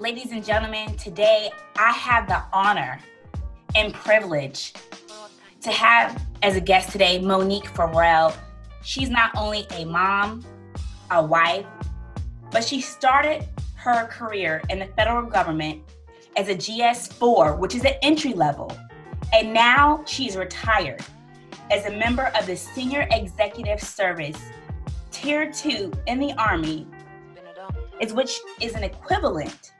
Ladies and gentlemen, today I have the honor and privilege to have as a guest today Monique Farrell. She's not only a mom, a wife, but she started her career in the federal government as a GS4, which is an entry level. And now she's retired as a member of the Senior Executive Service, Tier 2 in the Army, which is an equivalent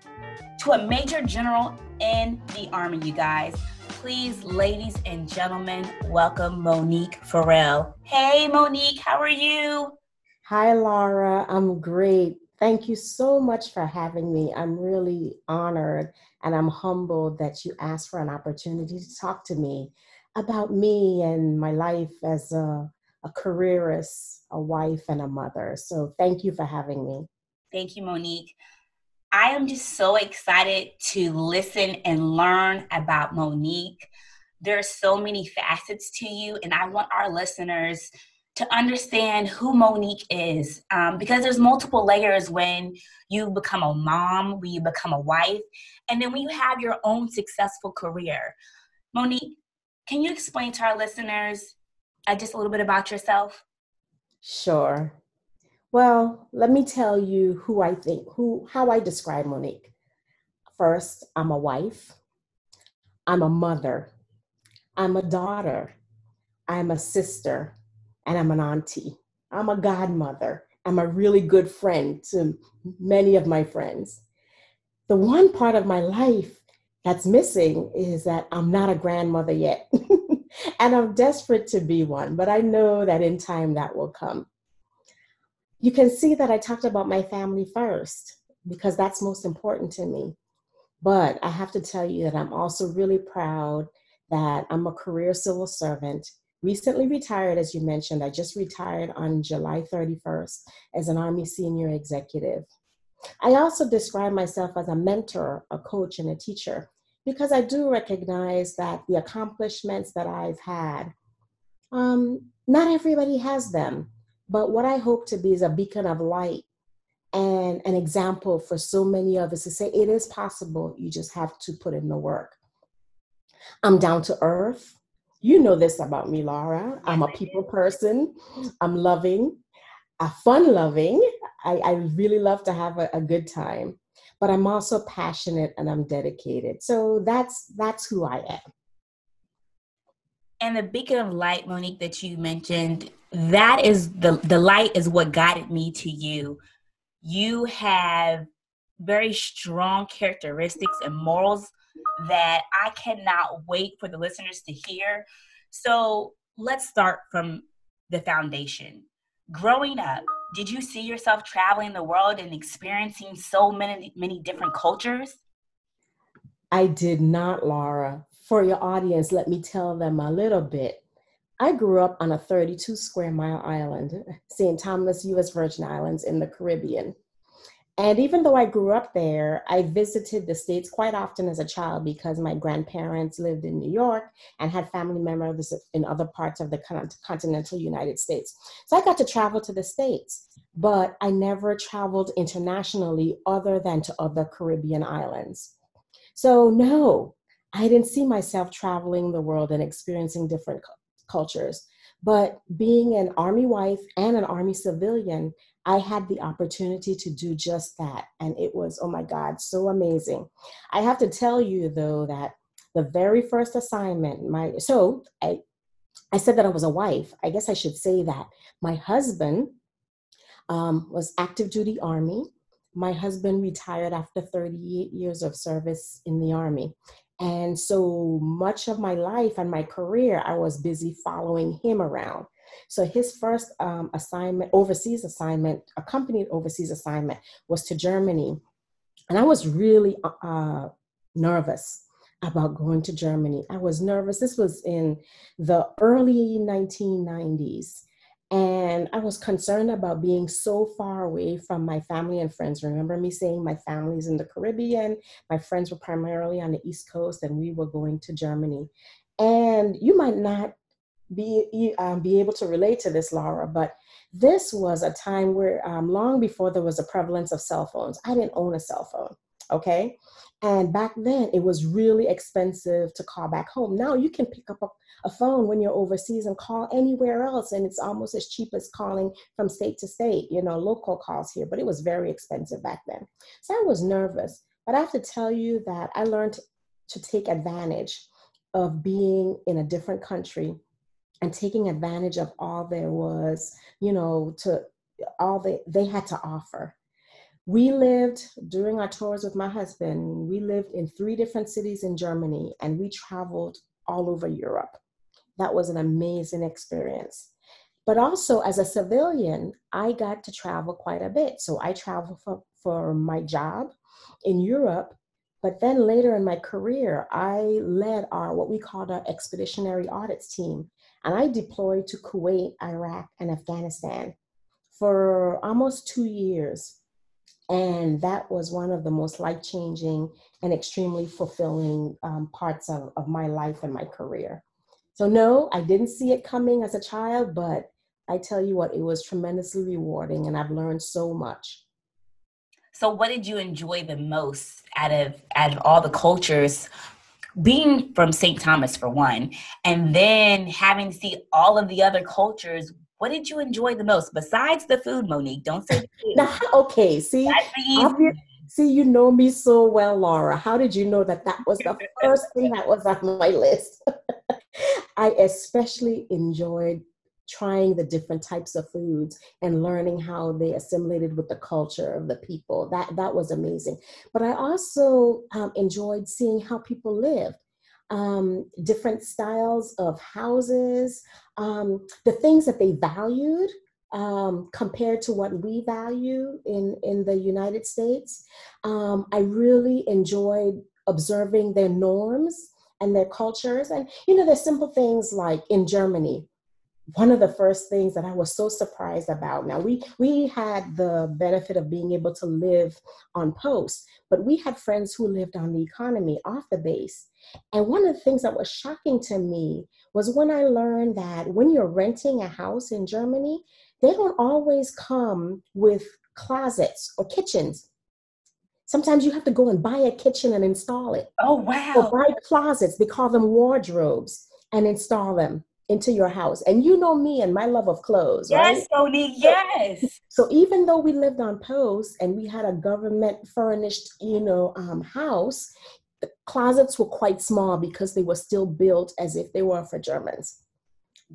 to a major general in the Army, you guys. Please, ladies and gentlemen, welcome Monique Farrell. Hey, Monique, how are you? Hi, Laura. I'm great. Thank you so much for having me. I'm really honored and I'm humbled that you asked for an opportunity to talk to me about me and my life as a, a careerist, a wife, and a mother. So thank you for having me. Thank you, Monique. I am just so excited to listen and learn about Monique. There are so many facets to you, and I want our listeners to understand who Monique is um, because there's multiple layers when you become a mom, when you become a wife, and then when you have your own successful career. Monique, can you explain to our listeners uh, just a little bit about yourself? Sure. Well, let me tell you who I think, who how I describe Monique. First, I'm a wife. I'm a mother. I'm a daughter. I'm a sister, and I'm an auntie. I'm a godmother. I'm a really good friend to many of my friends. The one part of my life that's missing is that I'm not a grandmother yet. and I'm desperate to be one, but I know that in time that will come you can see that I talked about my family first because that's most important to me. But I have to tell you that I'm also really proud that I'm a career civil servant, recently retired, as you mentioned. I just retired on July 31st as an Army senior executive. I also describe myself as a mentor, a coach, and a teacher because I do recognize that the accomplishments that I've had, um, not everybody has them. But what I hope to be is a beacon of light and an example for so many of us to say it is possible. You just have to put in the work. I'm down to earth. You know this about me, Laura. I'm a people person. I'm loving, a fun loving. I, I really love to have a, a good time, but I'm also passionate and I'm dedicated. So that's that's who I am. And the beacon of light, Monique, that you mentioned, that is the the light is what guided me to you. You have very strong characteristics and morals that I cannot wait for the listeners to hear. So let's start from the foundation. Growing up, did you see yourself traveling the world and experiencing so many many different cultures? I did not, Laura. For your audience, let me tell them a little bit. I grew up on a 32 square mile island, St. Thomas, U.S. Virgin Islands in the Caribbean. And even though I grew up there, I visited the States quite often as a child because my grandparents lived in New York and had family members in other parts of the continental United States. So I got to travel to the States, but I never traveled internationally other than to other Caribbean islands. So, no, I didn't see myself traveling the world and experiencing different cultures. But being an Army wife and an Army civilian, I had the opportunity to do just that. And it was, oh my God, so amazing. I have to tell you, though, that the very first assignment, my so I I said that I was a wife. I guess I should say that. My husband um, was active duty Army. My husband retired after 38 years of service in the Army. And so much of my life and my career, I was busy following him around. So his first um, assignment, overseas assignment, accompanied overseas assignment, was to Germany. And I was really uh, nervous about going to Germany. I was nervous. This was in the early 1990s. And I was concerned about being so far away from my family and friends. Remember me saying my family's in the Caribbean, my friends were primarily on the East Coast, and we were going to Germany. And you might not be um, be able to relate to this, Laura, but this was a time where um, long before there was a prevalence of cell phones, I didn't own a cell phone. okay? And back then, it was really expensive to call back home. Now you can pick up a, a, phone when you're overseas and call anywhere else, and it's almost as cheap as calling from state to state, you know, local calls here, but it was very expensive back then. So I was nervous. But I have to tell you that I learned to take advantage of being in a different country and taking advantage of all there was, you know, to all they, they had to offer. We lived during our tours with my husband, we lived in three different cities in Germany and we traveled all over Europe. That was an amazing experience. But also, as a civilian, I got to travel quite a bit. So I traveled for, for my job in Europe. But then later in my career, I led our what we called our expeditionary audits team. And I deployed to Kuwait, Iraq, and Afghanistan for almost two years. And that was one of the most life changing and extremely fulfilling um, parts of, of my life and my career. So, no, I didn't see it coming as a child, but I tell you what, it was tremendously rewarding and I've learned so much. So, what did you enjoy the most out of out of all the cultures? Being from St. Thomas for one, and then having to see all of the other cultures what did you enjoy the most besides the food, Monique? Don't say now, okay, see, see, you know me so well, Laura. How did you know that that was the first thing that was on my list? I especially enjoyed trying the different types of foods and learning how they assimilated with the culture of the people. That that was amazing. But I also um, enjoyed seeing how people lived um, different styles of houses, um, the things that they valued um, compared to what we value in, in the United States. Um, I really enjoyed observing their norms and their cultures. And, you know, there's simple things like in Germany, one of the first things that I was so surprised about. Now we we had the benefit of being able to live on post, but we had friends who lived on the economy off the base. And one of the things that was shocking to me was when I learned that when you're renting a house in Germany, they don't always come with closets or kitchens. Sometimes you have to go and buy a kitchen and install it. Oh, wow. Or buy closets, they call them wardrobes, and install them into your house. And you know me and my love of clothes, yes, right? Tony, yes. So even though we lived on post and we had a government furnished, you know, um, house, the closets were quite small because they were still built as if they were for Germans.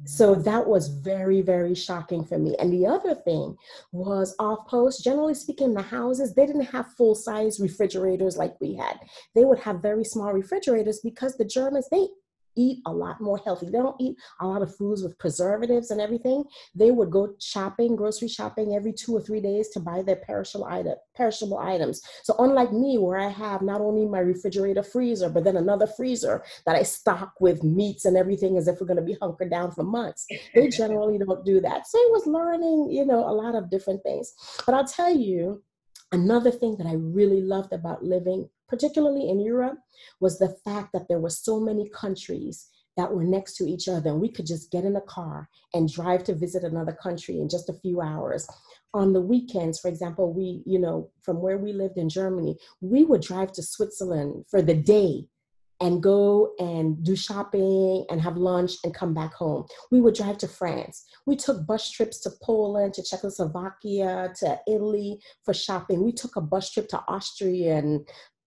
So mm. that was very, very shocking for me. And the other thing was off post, generally speaking, the houses, they didn't have full size refrigerators like we had. They would have very small refrigerators because the Germans, they eat a lot more healthy. They don't eat a lot of foods with preservatives and everything. They would go shopping, grocery shopping every two or three days to buy their perishable item, perishable items. So unlike me, where I have not only my refrigerator freezer, but then another freezer that I stock with meats and everything as if we're going to be hunkered down for months, they generally don't do that. So it was learning, you know, a lot of different things. But I'll tell you, another thing that I really loved about living particularly in Europe, was the fact that there were so many countries that were next to each other and we could just get in a car and drive to visit another country in just a few hours on the weekends for example we you know from where we lived in germany we would drive to switzerland for the day and go and do shopping and have lunch and come back home. We would drive to France. We took bus trips to Poland, to Czechoslovakia, to Italy for shopping. We took a bus trip to Austria and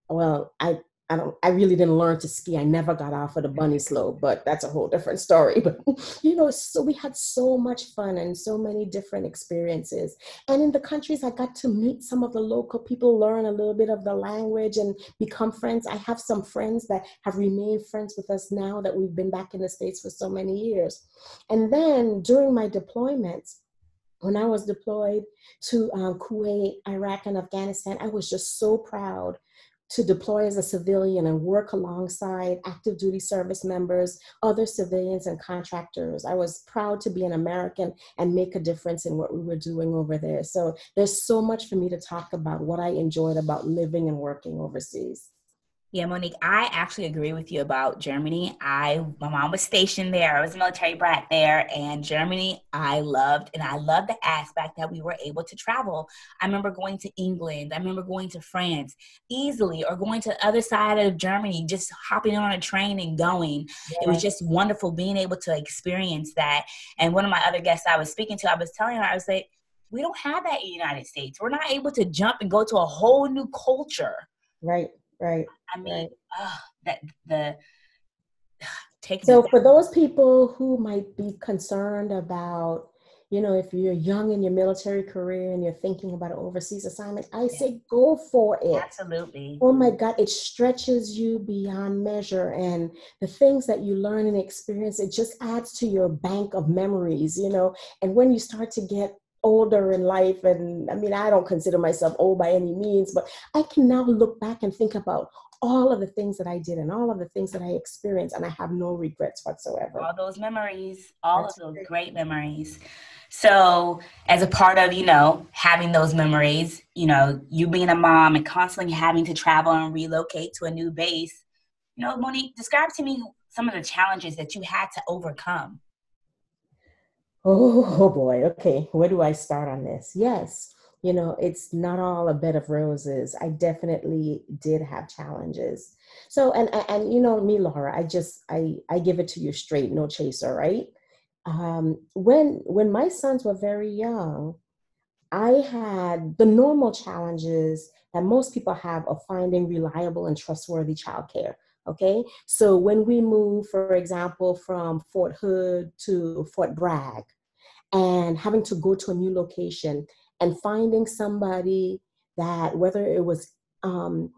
well, I I don't I really didn't learn to ski. I never got off of the bunny slope, but that's a whole different story. But you know, so we had so much fun and so many different experiences. And in the countries I got to meet some of the local people, learn a little bit of the language and become friends. I have some friends that have remained friends with us now that we've been back in the States for so many years. And then during my deployments, when I was deployed to um, Kuwait, Iraq, and Afghanistan, I was just so proud to deploy as a civilian and work alongside active duty service members, other civilians, and contractors. I was proud to be an American and make a difference in what we were doing over there. So there's so much for me to talk about what I enjoyed about living and working overseas. Yeah, Monique, I actually agree with you about Germany. I my mom was stationed there. I was a military brat there, and Germany I loved, and I love the aspect that we were able to travel. I remember going to England. I remember going to France easily, or going to the other side of Germany, just hopping on a train and going. Yeah. It was just wonderful being able to experience that. And one of my other guests I was speaking to, I was telling her, I was like, we don't have that in the United States. We're not able to jump and go to a whole new culture. Right right. I mean, right. Uh, that the take. So for those people who might be concerned about, you know, if you're young in your military career and you're thinking about an overseas assignment, I yeah. say go for it. Absolutely. Oh my God, it stretches you beyond measure, and the things that you learn and experience, it just adds to your bank of memories, you know. And when you start to get older in life and i mean i don't consider myself old by any means but i can now look back and think about all of the things that i did and all of the things that i experienced and i have no regrets whatsoever. All those memories all That's of those great. great memories. So as a part of you know having those memories you know you being a mom and constantly having to travel and relocate to a new base you know monique describe to me some of the challenges that you had to overcome Oh boy, okay. Where do I start on this? Yes, you know, it's not all a bed of roses. I definitely did have challenges. So, and and you know me, Laura, I just I I give it to you straight, no chaser, right? Um, when when my sons were very young, I had the normal challenges that most people have of finding reliable and trustworthy childcare. Okay, so when we move, for example, from Fort Hood to Fort Bragg, and having to go to a new location and finding somebody that, whether it was um,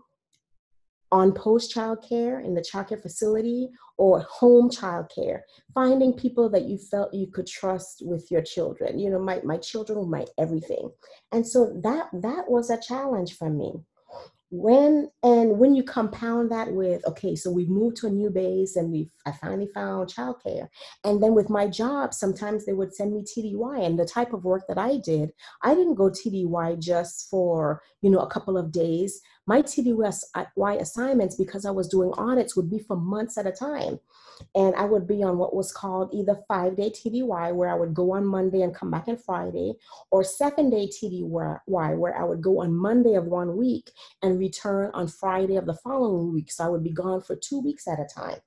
on post childcare in the childcare facility or home childcare, finding people that you felt you could trust with your children. You know, my, my children were my everything. And so that that was a challenge for me when and when you compound that with okay so we've moved to a new base and we've i finally found childcare. And then with my job sometimes they would send me tdy and the type of work that i did i didn't go tdy just for you know a couple of days my TDY uh, assignments, because I was doing audits, would be for months at a time. And I would be on what was called either five day TDY, where I would go on Monday and come back on Friday, or seven day TDY, where I would go on Monday of one week and return on Friday of the following week. So I would be gone for two weeks at a time.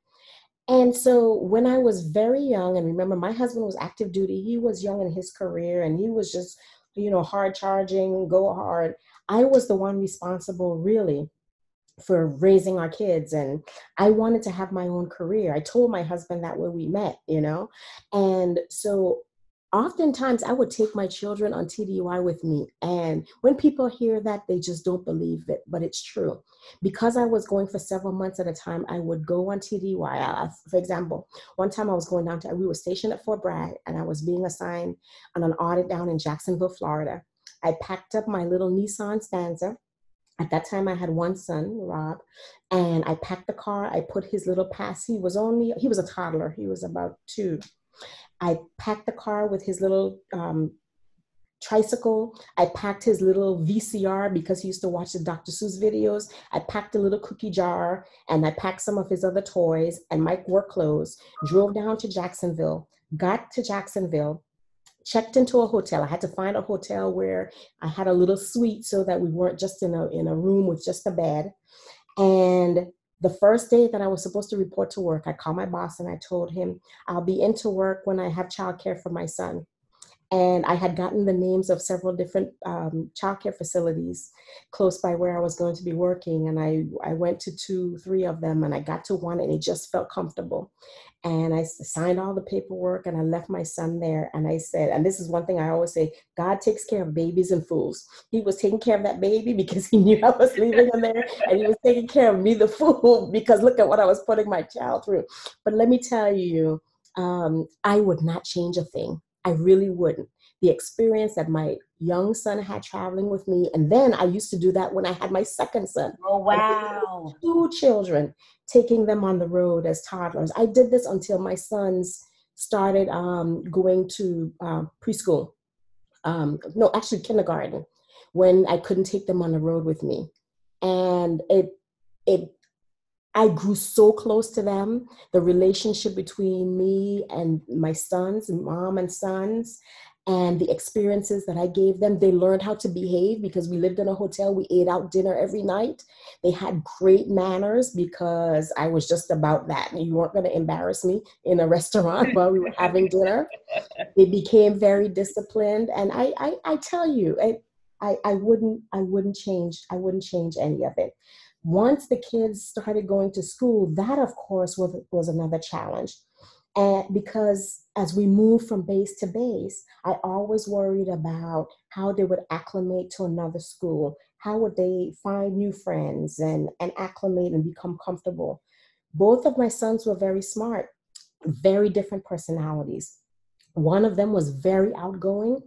And so when I was very young, and remember, my husband was active duty, he was young in his career and he was just, you know, hard charging, go hard. I was the one responsible really for raising our kids and I wanted to have my own career. I told my husband that when we met, you know. And so oftentimes I would take my children on TDY with me. And when people hear that, they just don't believe it, but it's true. Because I was going for several months at a time, I would go on TDY. For example, one time I was going down to, we were stationed at Fort Bragg and I was being assigned on an audit down in Jacksonville, Florida. I packed up my little Nissan Stanza. At that time, I had one son, Rob, and I packed the car. I put his little pass. He was only, he was a toddler. He was about two. I packed the car with his little um, tricycle. I packed his little VCR because he used to watch the Dr. Seuss videos. I packed a little cookie jar and I packed some of his other toys and my work clothes, drove down to Jacksonville, got to Jacksonville, checked into a hotel. I had to find a hotel where I had a little suite so that we weren't just in a in a room with just a bed. And the first day that I was supposed to report to work, I called my boss and I told him I'll be into work when I have childcare for my son and I had gotten the names of several different um, childcare facilities close by where I was going to be working. And I, I went to two, three of them, and I got to one, and it just felt comfortable. And I signed all the paperwork, and I left my son there. And I said, and this is one thing I always say God takes care of babies and fools. He was taking care of that baby because he knew I was leaving him there, and he was taking care of me, the fool, because look at what I was putting my child through. But let me tell you, um, I would not change a thing I really wouldn't. The experience that my young son had traveling with me, and then I used to do that when I had my second son. Oh, wow. Two children, taking them on the road as toddlers. I did this until my sons started um, going to uh, preschool. Um, no, actually, kindergarten, when I couldn't take them on the road with me. And it, it I grew so close to them. The relationship between me and my sons, mom and sons, and the experiences that I gave them. They learned how to behave because we lived in a hotel. We ate out dinner every night. They had great manners because I was just about that. You weren't going to embarrass me in a restaurant while we were having dinner. They became very disciplined, and I, I, I tell you, I, I, I wouldn't, I wouldn't change, I wouldn't change any of it. Once the kids started going to school, that of course was was another challenge and because as we moved from base to base, I always worried about how they would acclimate to another school. How would they find new friends and, and acclimate and become comfortable? Both of my sons were very smart, very different personalities. One of them was very outgoing,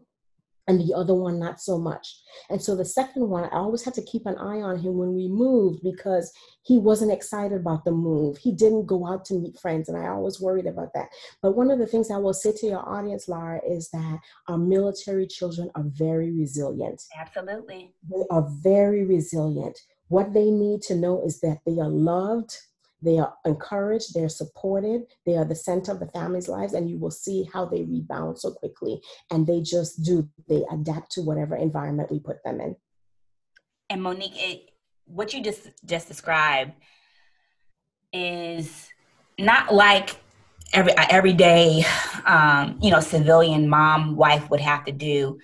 and the other one not so much. And so the second one, I always had to keep an eye on him when we moved because he wasn't excited about the move. He didn't go out to meet friends, and I always worried about that. But one of the things I will say to your audience, Laura, is that our military children are very resilient. Absolutely. They are very resilient. What they need to know is that they are loved, they are encouraged, they're supported, they are the center of the family's lives, and you will see how they rebound so quickly. And they just do, they adapt to whatever environment we put them in. And Monique, it, what you just just described is not like every everyday um, you know civilian mom wife would have to do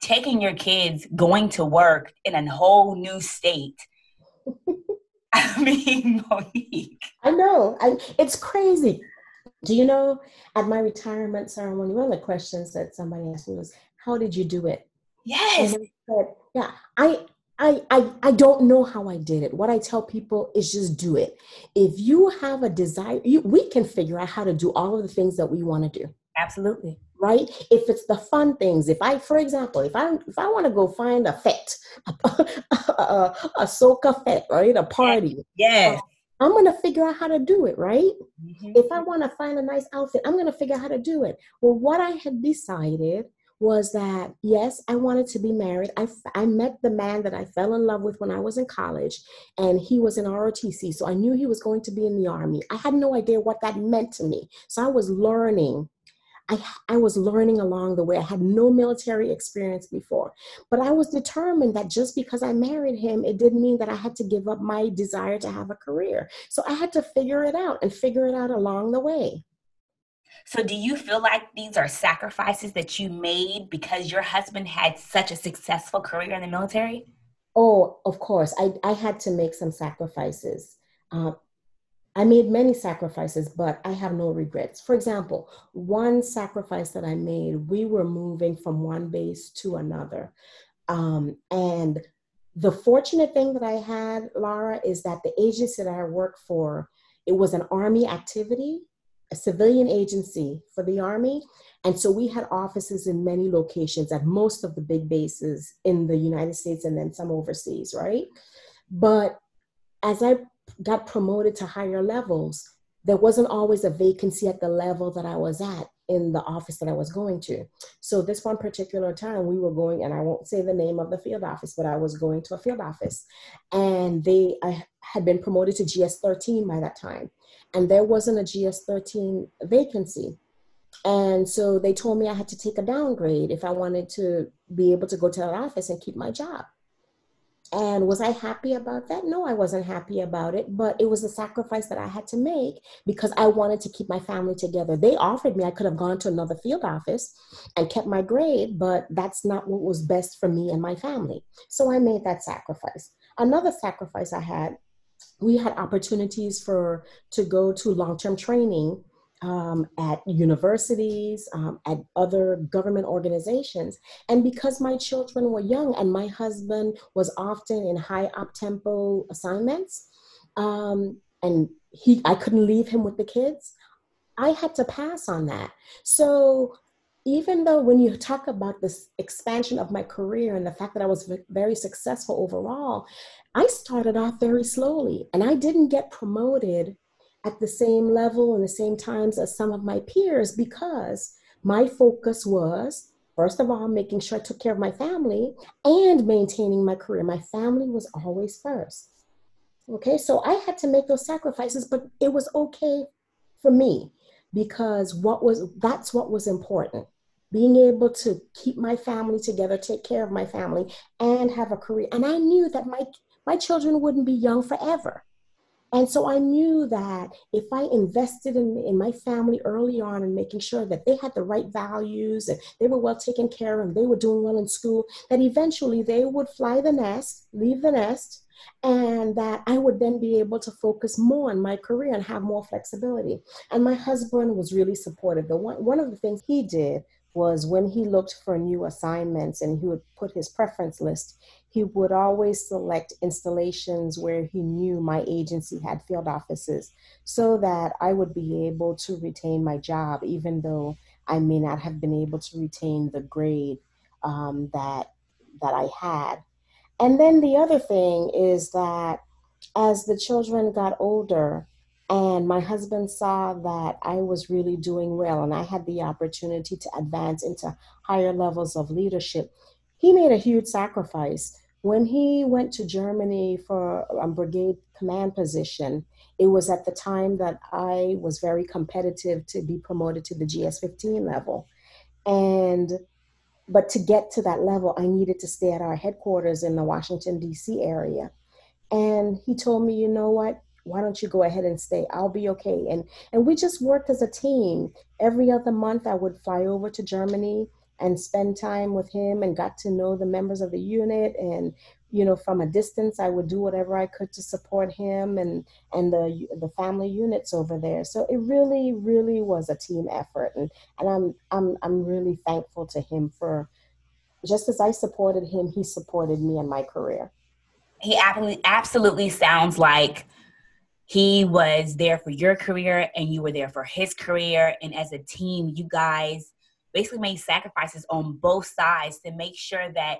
taking your kids going to work in a whole new state I mean, Monique. I know. I, it's crazy. Do you know at my retirement ceremony, one of the questions that somebody asked me was, How did you do it? Yes. I said, yeah, I, I, I, I don't know how I did it. What I tell people is just do it. If you have a desire, you, we can figure out how to do all of the things that we want to do. Absolutely right? If it's the fun things, if I, for example, if I if I want to go find a fete, a, a, a soca fete, right, a party, yeah, I'm gonna figure out how to do it, right? Mm-hmm. If I want to find a nice outfit, I'm gonna figure out how to do it. Well, what I had decided was that yes, I wanted to be married. I, I met the man that I fell in love with when I was in college, and he was in ROTC. So I knew he was going to be in the army. I had no idea what that meant to me. So I was learning I, I was learning along the way. I had no military experience before, but I was determined that just because I married him, it didn't mean that I had to give up my desire to have a career. So I had to figure it out and figure it out along the way. So, do you feel like these are sacrifices that you made because your husband had such a successful career in the military? Oh, of course. I, I had to make some sacrifices. Uh, I made many sacrifices, but I have no regrets. For example, one sacrifice that I made, we were moving from one base to another. Um, and the fortunate thing that I had, Laura, is that the agency that I worked for, it was an Army activity, a civilian agency for the Army. And so we had offices in many locations at most of the big bases in the United States and then some overseas, right? But as I got promoted to higher levels, there wasn't always a vacancy at the level that I was at in the office that I was going to. So this one particular time we were going, and I won't say the name of the field office, but I was going to a field office, and they I had been promoted to GS 13 by that time, and there wasn't a GS 13 vacancy. And so they told me I had to take a downgrade if I wanted to be able to go to that office and keep my job. And was I happy about that? No, I wasn't happy about it, but it was a sacrifice that I had to make because I wanted to keep my family together. They offered me, I could have gone to another field office and kept my grade, but that's not what was best for me and my family. So I made that sacrifice. Another sacrifice I had, we had opportunities for to go to long-term training um, at universities, um, at other government organizations. And because my children were young and my husband was often in high up tempo assignments, um, and he, I couldn't leave him with the kids, I had to pass on that. So even though when you talk about this expansion of my career and the fact that I was very successful overall, I started off very slowly and I didn't get promoted at the same level and the same times as some of my peers because my focus was first of all making sure I took care of my family and maintaining my career. My family was always first. Okay, so I had to make those sacrifices, but it was okay for me because what was that's what was important. Being able to keep my family together, take care of my family, and have a career. And I knew that my my children wouldn't be young forever. And so I knew that if I invested in, in my family early on and making sure that they had the right values and they were well taken care of and they were doing well in school, that eventually they would fly the nest, leave the nest, and that I would then be able to focus more on my career and have more flexibility. And my husband was really supportive. The one, one of the things he did was when he looked for new assignments and he would put his preference list, he would always select installations where he knew my agency had field offices so that I would be able to retain my job, even though I may not have been able to retain the grade um, that that I had. And then the other thing is that as the children got older, and my husband saw that I was really doing well and I had the opportunity to advance into higher levels of leadership. He made a huge sacrifice. When he went to Germany for a brigade command position, it was at the time that I was very competitive to be promoted to the GS 15 level. And but to get to that level, I needed to stay at our headquarters in the Washington, D.C. area. And he told me, you know what? Why don't you go ahead and stay? I'll be okay. And and we just worked as a team. Every other month I would fly over to Germany and spend time with him and got to know the members of the unit. And you know from a distance i would do whatever i could to support him and and the the family units over there. So it really really was a team effort. And and i'm i'm i'm really thankful to him for just as i supported him he supported me in my career. He absolutely absolutely sounds like he was there for your career and you were there for his career. And as a team you guys basically made sacrifices on both sides to make sure that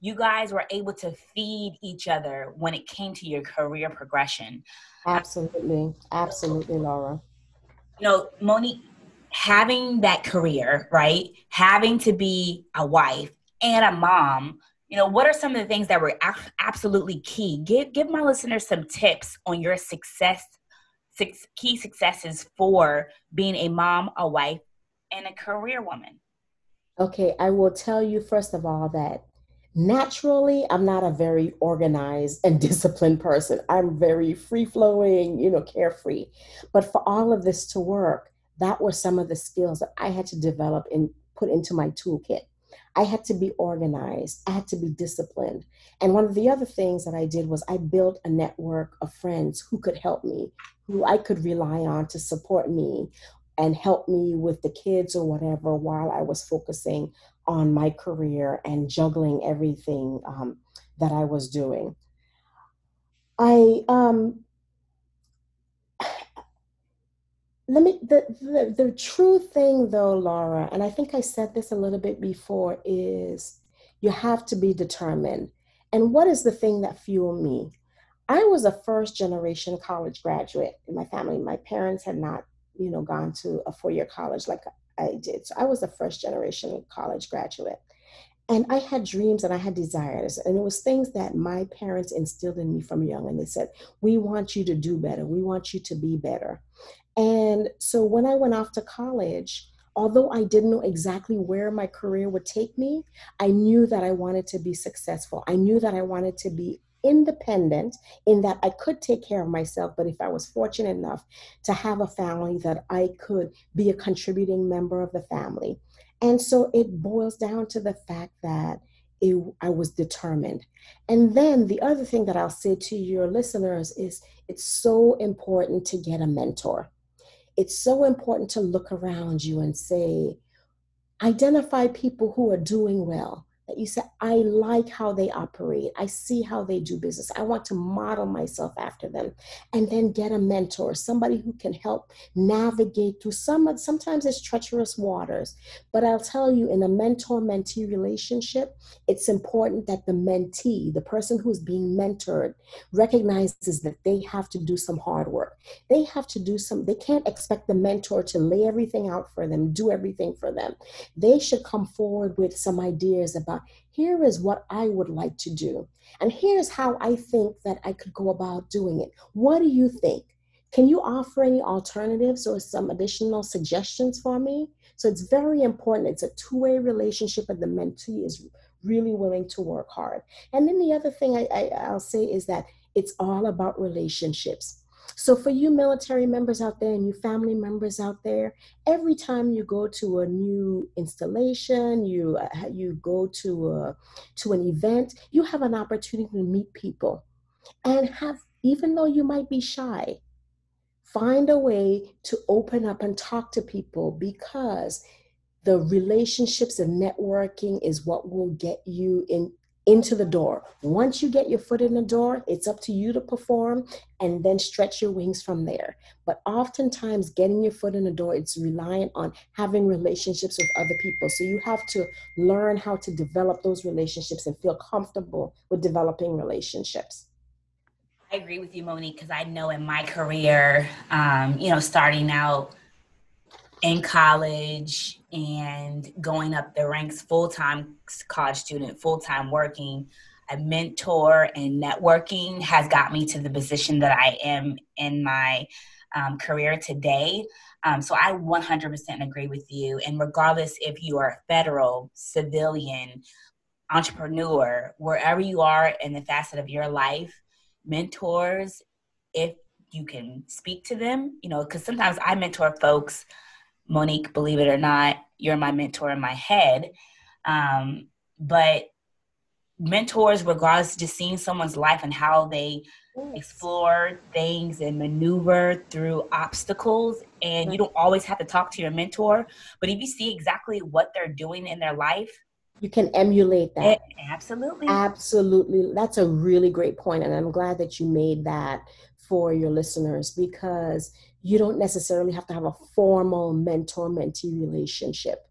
you guys were able to feed each other when it came to your career progression. Absolutely. Absolutely, Laura. You know, Monique, having that career, right? Having to be a wife and a mom, you know, what are some of the things that were absolutely key? Give give my listeners some tips on your success six key successes for being a mom, a wife, and a career woman. Okay, I will tell you first of all that naturally i'm not a very organized and disciplined person. I'm very free flowing you know carefree. But for all of this to work that were some of the skills that i had to develop and put into my toolkit. I had to be organized. I had to be disciplined. And one of the other things that i did was i built a network of friends who could help me who i could rely on to support me and help me with the kids or whatever while I was focusing on my career and juggling everything um, that I was doing. I um, let me the, the the true thing though, Laura, and I think I said this a little bit before, is you have to be determined. And what is the thing that fueled me? I was a first generation college graduate in my family. My parents had not, you know, gone to a four year college like I did. So I was a first generation college graduate. And I had dreams and I had desires. And it was things that my parents instilled in me from young. And they said, We want you to do better. We want you to be better. And so when I went off to college, although I didn't know exactly where my career would take me, I knew that I wanted to be successful. I knew that I wanted to be independent in that I could take care of myself, but if I was fortunate enough to have a family, that I could be a contributing member of the family. And so it boils down to the fact that it, I was determined. And then the other thing that I'll say to your listeners is it's so important to get a mentor. It's so important to look around you and say, identify people who are doing well that you say, I like how they operate. I see how they do business. I want to model myself after them. And then get a mentor, somebody who can help navigate through some, sometimes it's treacherous waters. But I'll tell you, in a mentor mentee relationship, it's important that the mentee, the person who's being mentored, recognizes that they have to do some hard work. They have to do some, they can't expect the mentor to lay everything out for them, do everything for them. They should come forward with some ideas about. Here is what I would like to do. And here's how I think that I could go about doing it. What do you think? Can you offer any alternatives or some additional suggestions for me? So it's very important. It's a two way relationship, and the mentee is really willing to work hard. And then the other thing I, I, I'll say is that it's all about relationships. So, for you military members out there and you family members out there, every time you go to a new installation, you uh, you go to a to an event, you have an opportunity to meet people, and have even though you might be shy, find a way to open up and talk to people because the relationships and networking is what will get you in into the door. Once you get your foot in the door, it's up to you to perform and then stretch your wings from there. But oftentimes, getting your foot in the door, it's reliant on having relationships with other people. So you have to learn how to develop those relationships and feel comfortable with developing relationships. I agree with you, Monique, because I know in my career, um, you know, starting out in college and going up the ranks full time college student, full time working, a mentor and networking has got me to the position that I am in my um, career today. Um, so I 100% agree with you. And regardless if you are a federal, civilian, entrepreneur, wherever you are in the facet of your life, mentors if you can speak to them you know because sometimes i mentor folks monique believe it or not you're my mentor in my head um, but mentors regardless just seeing someone's life and how they explore things and maneuver through obstacles and you don't always have to talk to your mentor but if you see exactly what they're doing in their life you can emulate that. It, absolutely. Absolutely. That's a really great point, And I'm glad that you made that for your listeners because you don't necessarily have to have a formal mentor mentee relationship.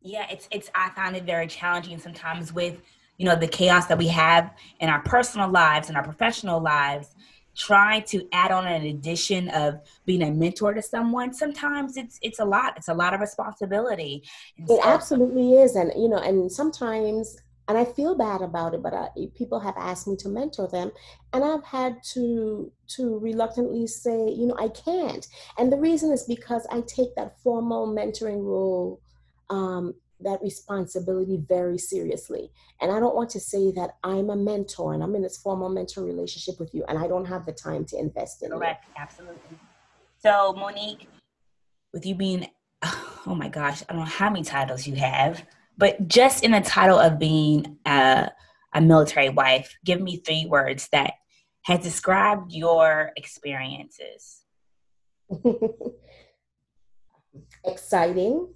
Yeah, it's it's I find it very challenging sometimes with you know the chaos that we have in our personal lives and our professional lives trying to add on an addition of being a mentor to someone. Sometimes it's it's a lot. It's a lot of responsibility. And it so, absolutely is. And you know and sometimes and i feel bad about it but I, people have asked me to mentor them and i've had to to reluctantly say you know i can't and the reason is because i take that formal mentoring role um, that responsibility very seriously. And I don't want to say that I'm a mentor and I'm in this formal mentor relationship with you and I don't have the time to invest in it. Correct, absolutely. So, Monique, with you being, oh my gosh, I don't know how many titles you have, but just in the title of being a, a military wife, give me three words that has described your experiences. Exciting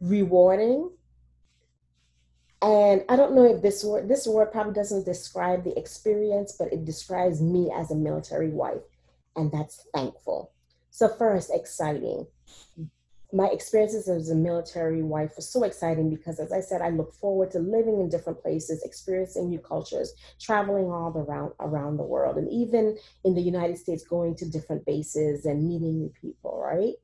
rewarding. And I don't know if this word this word probably doesn't describe the experience, but it describes me as a military wife, and that's thankful. So first, exciting. My experiences as a military wife was so exciting because, as I said, I look forward to living in different places, experiencing new cultures, traveling all around around the world, and even in the United States, going to different bases and meeting new people. Right?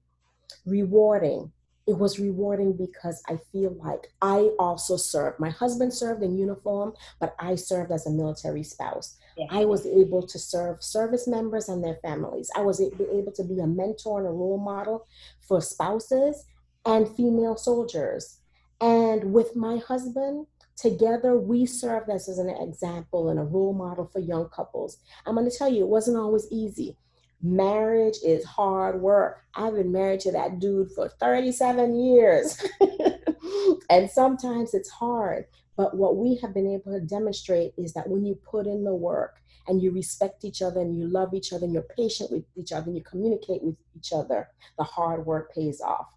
Rewarding it was rewarding because I feel like I also served. My husband served in uniform, but I served as a military spouse. Yeah. I was able to serve service members and their families. I was able to be a mentor and a role model for spouses and female soldiers. And with my husband, together we served as, as an example and a role model for young couples. I'm going to tell you, it wasn't always easy marriage is hard work. I've been married to that dude for 37 years. and sometimes it's hard. But what we have been able to demonstrate is that when you put in the work and you respect each other and you love each other and you're patient with each other and you communicate with each other, the hard work pays off.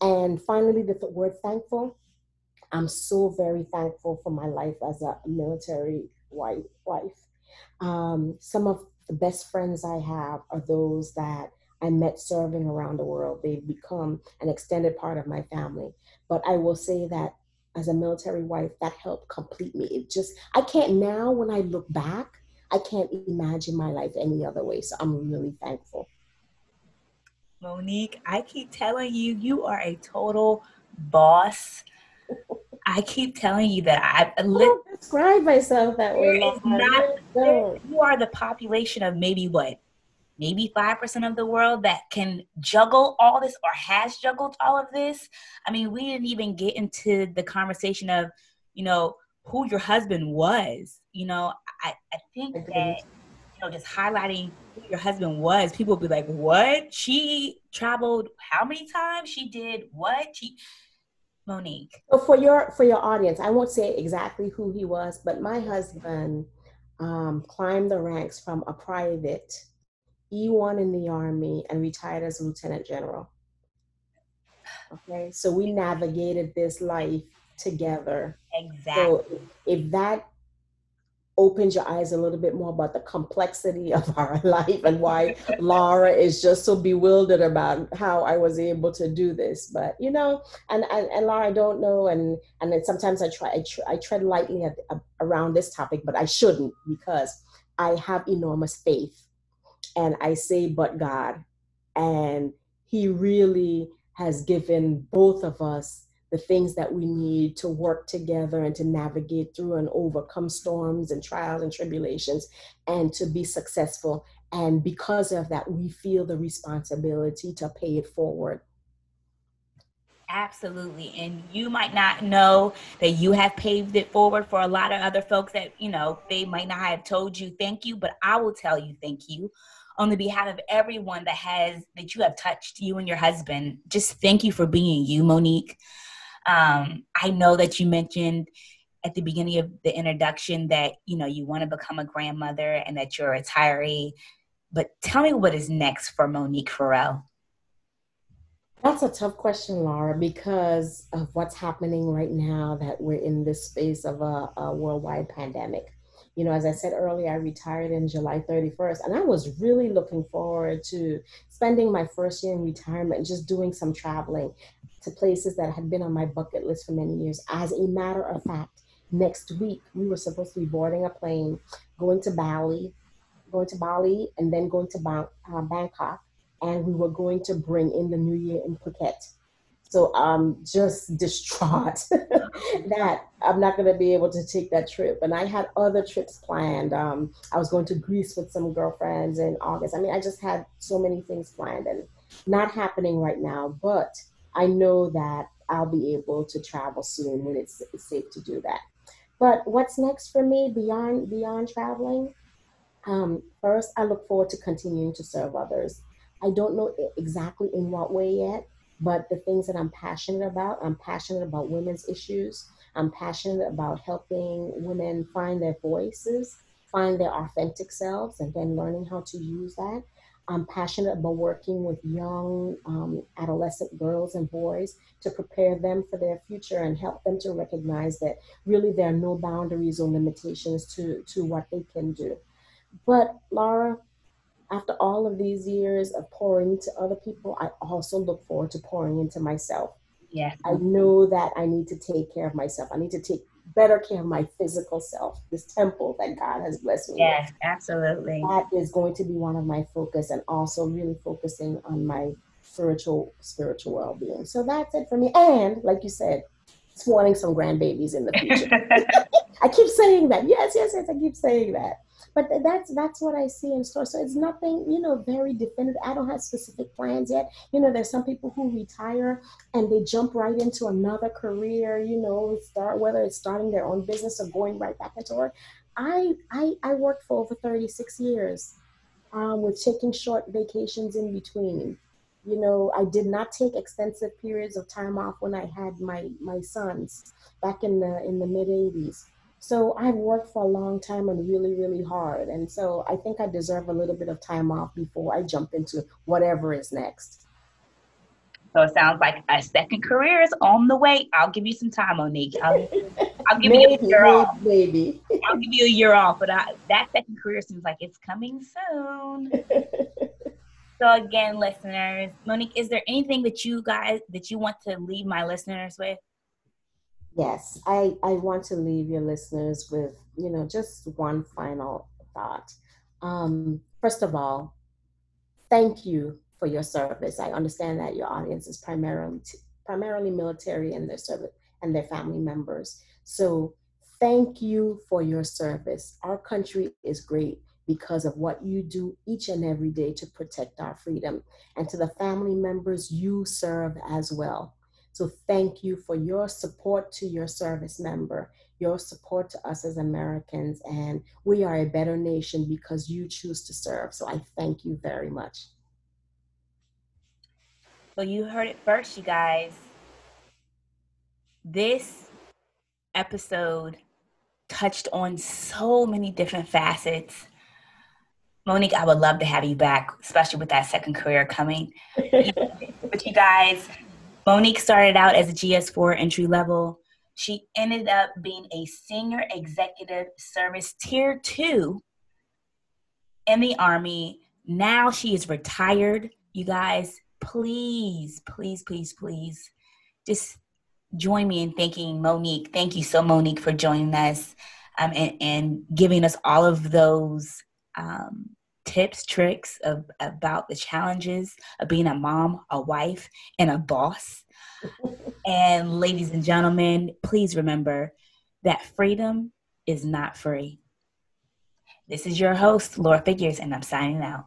And finally, the word thankful. I'm so very thankful for my life as a military wife. Um, some of the best friends I have are those that I met serving around the world. They've become an extended part of my family. But I will say that as a military wife, that helped complete me. It just, I can't now, when I look back, I can't imagine my life any other way. So I'm really thankful. Monique, I keep telling you, you are a total boss. I keep telling you that I, I don't describe myself that way. Not, you are the population of maybe what, maybe five percent of the world that can juggle all this or has juggled all of this. I mean, we didn't even get into the conversation of, you know, who your husband was. You know, I, I think that you know just highlighting who your husband was, people will be like, "What? She traveled how many times? She did what? She." Monique. So for your for your audience, I won't say exactly who he was, but my husband um, climbed the ranks from a private E1 in the Army and retired as a lieutenant general. Okay, so we navigated this life together. Exactly. So if that opens your eyes a little bit more about the complexity of our life and why Laura is just so bewildered about how I was able to do this. But you know, and and, and Laura, I don't know, and and then sometimes I try I, tr- I tread lightly at, around this topic, but I shouldn't because I have enormous faith, and I say, but God, and He really has given both of us the things that we need to work together and to navigate through and overcome storms and trials and tribulations and to be successful. And because of that, we feel the responsibility to pay it forward. Absolutely. And you might not know that you have paved it forward for a lot of other folks that, you know, they might not have told you thank you, but I will tell you thank you on the behalf of everyone that has that you have touched you and your husband. Just thank you for being you, Monique. Um, I know that you mentioned at the beginning of the introduction that you know you want to become a grandmother and that you're a retiree. But tell me what is next for Monique Farrell. That's a tough question, Laura, because of what's happening right now that we're in this space of a, a worldwide pandemic. You know, as I said earlier, I retired in July 31st, and I was really looking forward to spending my first year in retirement just doing some traveling to places that had been on my bucket list for many years. As a matter of fact, next week we were supposed to be boarding a plane, going to Bali, going to Bali, and then going to uh, Bangkok, and we were going to bring in the New Year in Phuket. So I'm just distraught that I'm not going to be able to take that trip. And I had other trips planned. Um, I was going to Greece with some girlfriends in August. I mean, I just had so many things planned and not happening right now. But I know that I'll be able to travel soon when it's, it's safe to do that. But what's next for me beyond beyond traveling? Um, first, I look forward to continuing to serve others. I don't know exactly in what way yet, but the things that I'm passionate about, I'm passionate about women's issues. I'm passionate about helping women find their voices, find their authentic selves, and then learning how to use that. I'm passionate about working with young um, adolescent girls and boys to prepare them for their future and help them to recognize that really there are no boundaries or limitations to, to what they can do. But Laura, after all of these years of pouring into other people, I also look forward to pouring into myself. Yes. I know that I need to take care of myself. I need to take better care of my physical self, this temple that God has blessed me. Yes, with. absolutely. That is going to be one of my focus and also really focusing on my spiritual spiritual well-being. So that's it for me. And like you said, wanting some grandbabies in the future. I keep saying that. Yes, yes, yes, I keep saying that but that's that's what I see in store. So it's nothing, you know, very definitive. I don't have specific plans yet. You know, there's some people who retire and they jump right into another career. You know, start whether it's starting their own business or going right back into work. I I, I worked for over 36 years, um, with taking short vacations in between. You know, I did not take extensive periods of time off when I had my my sons back in the in the mid 80s so I've worked for a long time and really, really hard. And so I think I deserve a little bit of time off before I jump into whatever is next. So it sounds like a second career is on the way. I'll give you some time, Monique. I'll, I'll give maybe, you a year maybe, off. Maybe. I'll give you a year off, but I, that second career seems like it's coming soon. so again, listeners, Monique, is there anything that you guys that you want to leave my listeners with? Yes, I, I want to leave your listeners with, you know, just one final thought. Um, first of all, thank you for your service. I understand that your audience is primarily primarily military and their service and their family members. So thank you for your service. Our country is great because of what you do each and every day to protect our freedom. And to the family members you serve as well. So thank you for your support to your service member, your support to us as Americans. And we are a better nation because you choose to serve. So I thank you very much. Well, you heard it first, you guys. This episode touched on so many different facets Monique, I would love to have you back, especially with that second career coming. but you guys, Monique started out as a GS4 entry level. She ended up being a senior executive service tier two in the Army. Now she is retired. You guys, please, please, please, please just join me in thanking Monique. Thank you so, Monique, for joining us um, and, and giving us all of those um, tips, tricks of, about the challenges of being a mom, a wife, and a boss. and ladies and gentlemen, please remember that freedom is not free. This is your host, Laura Figures, and I'm signing out.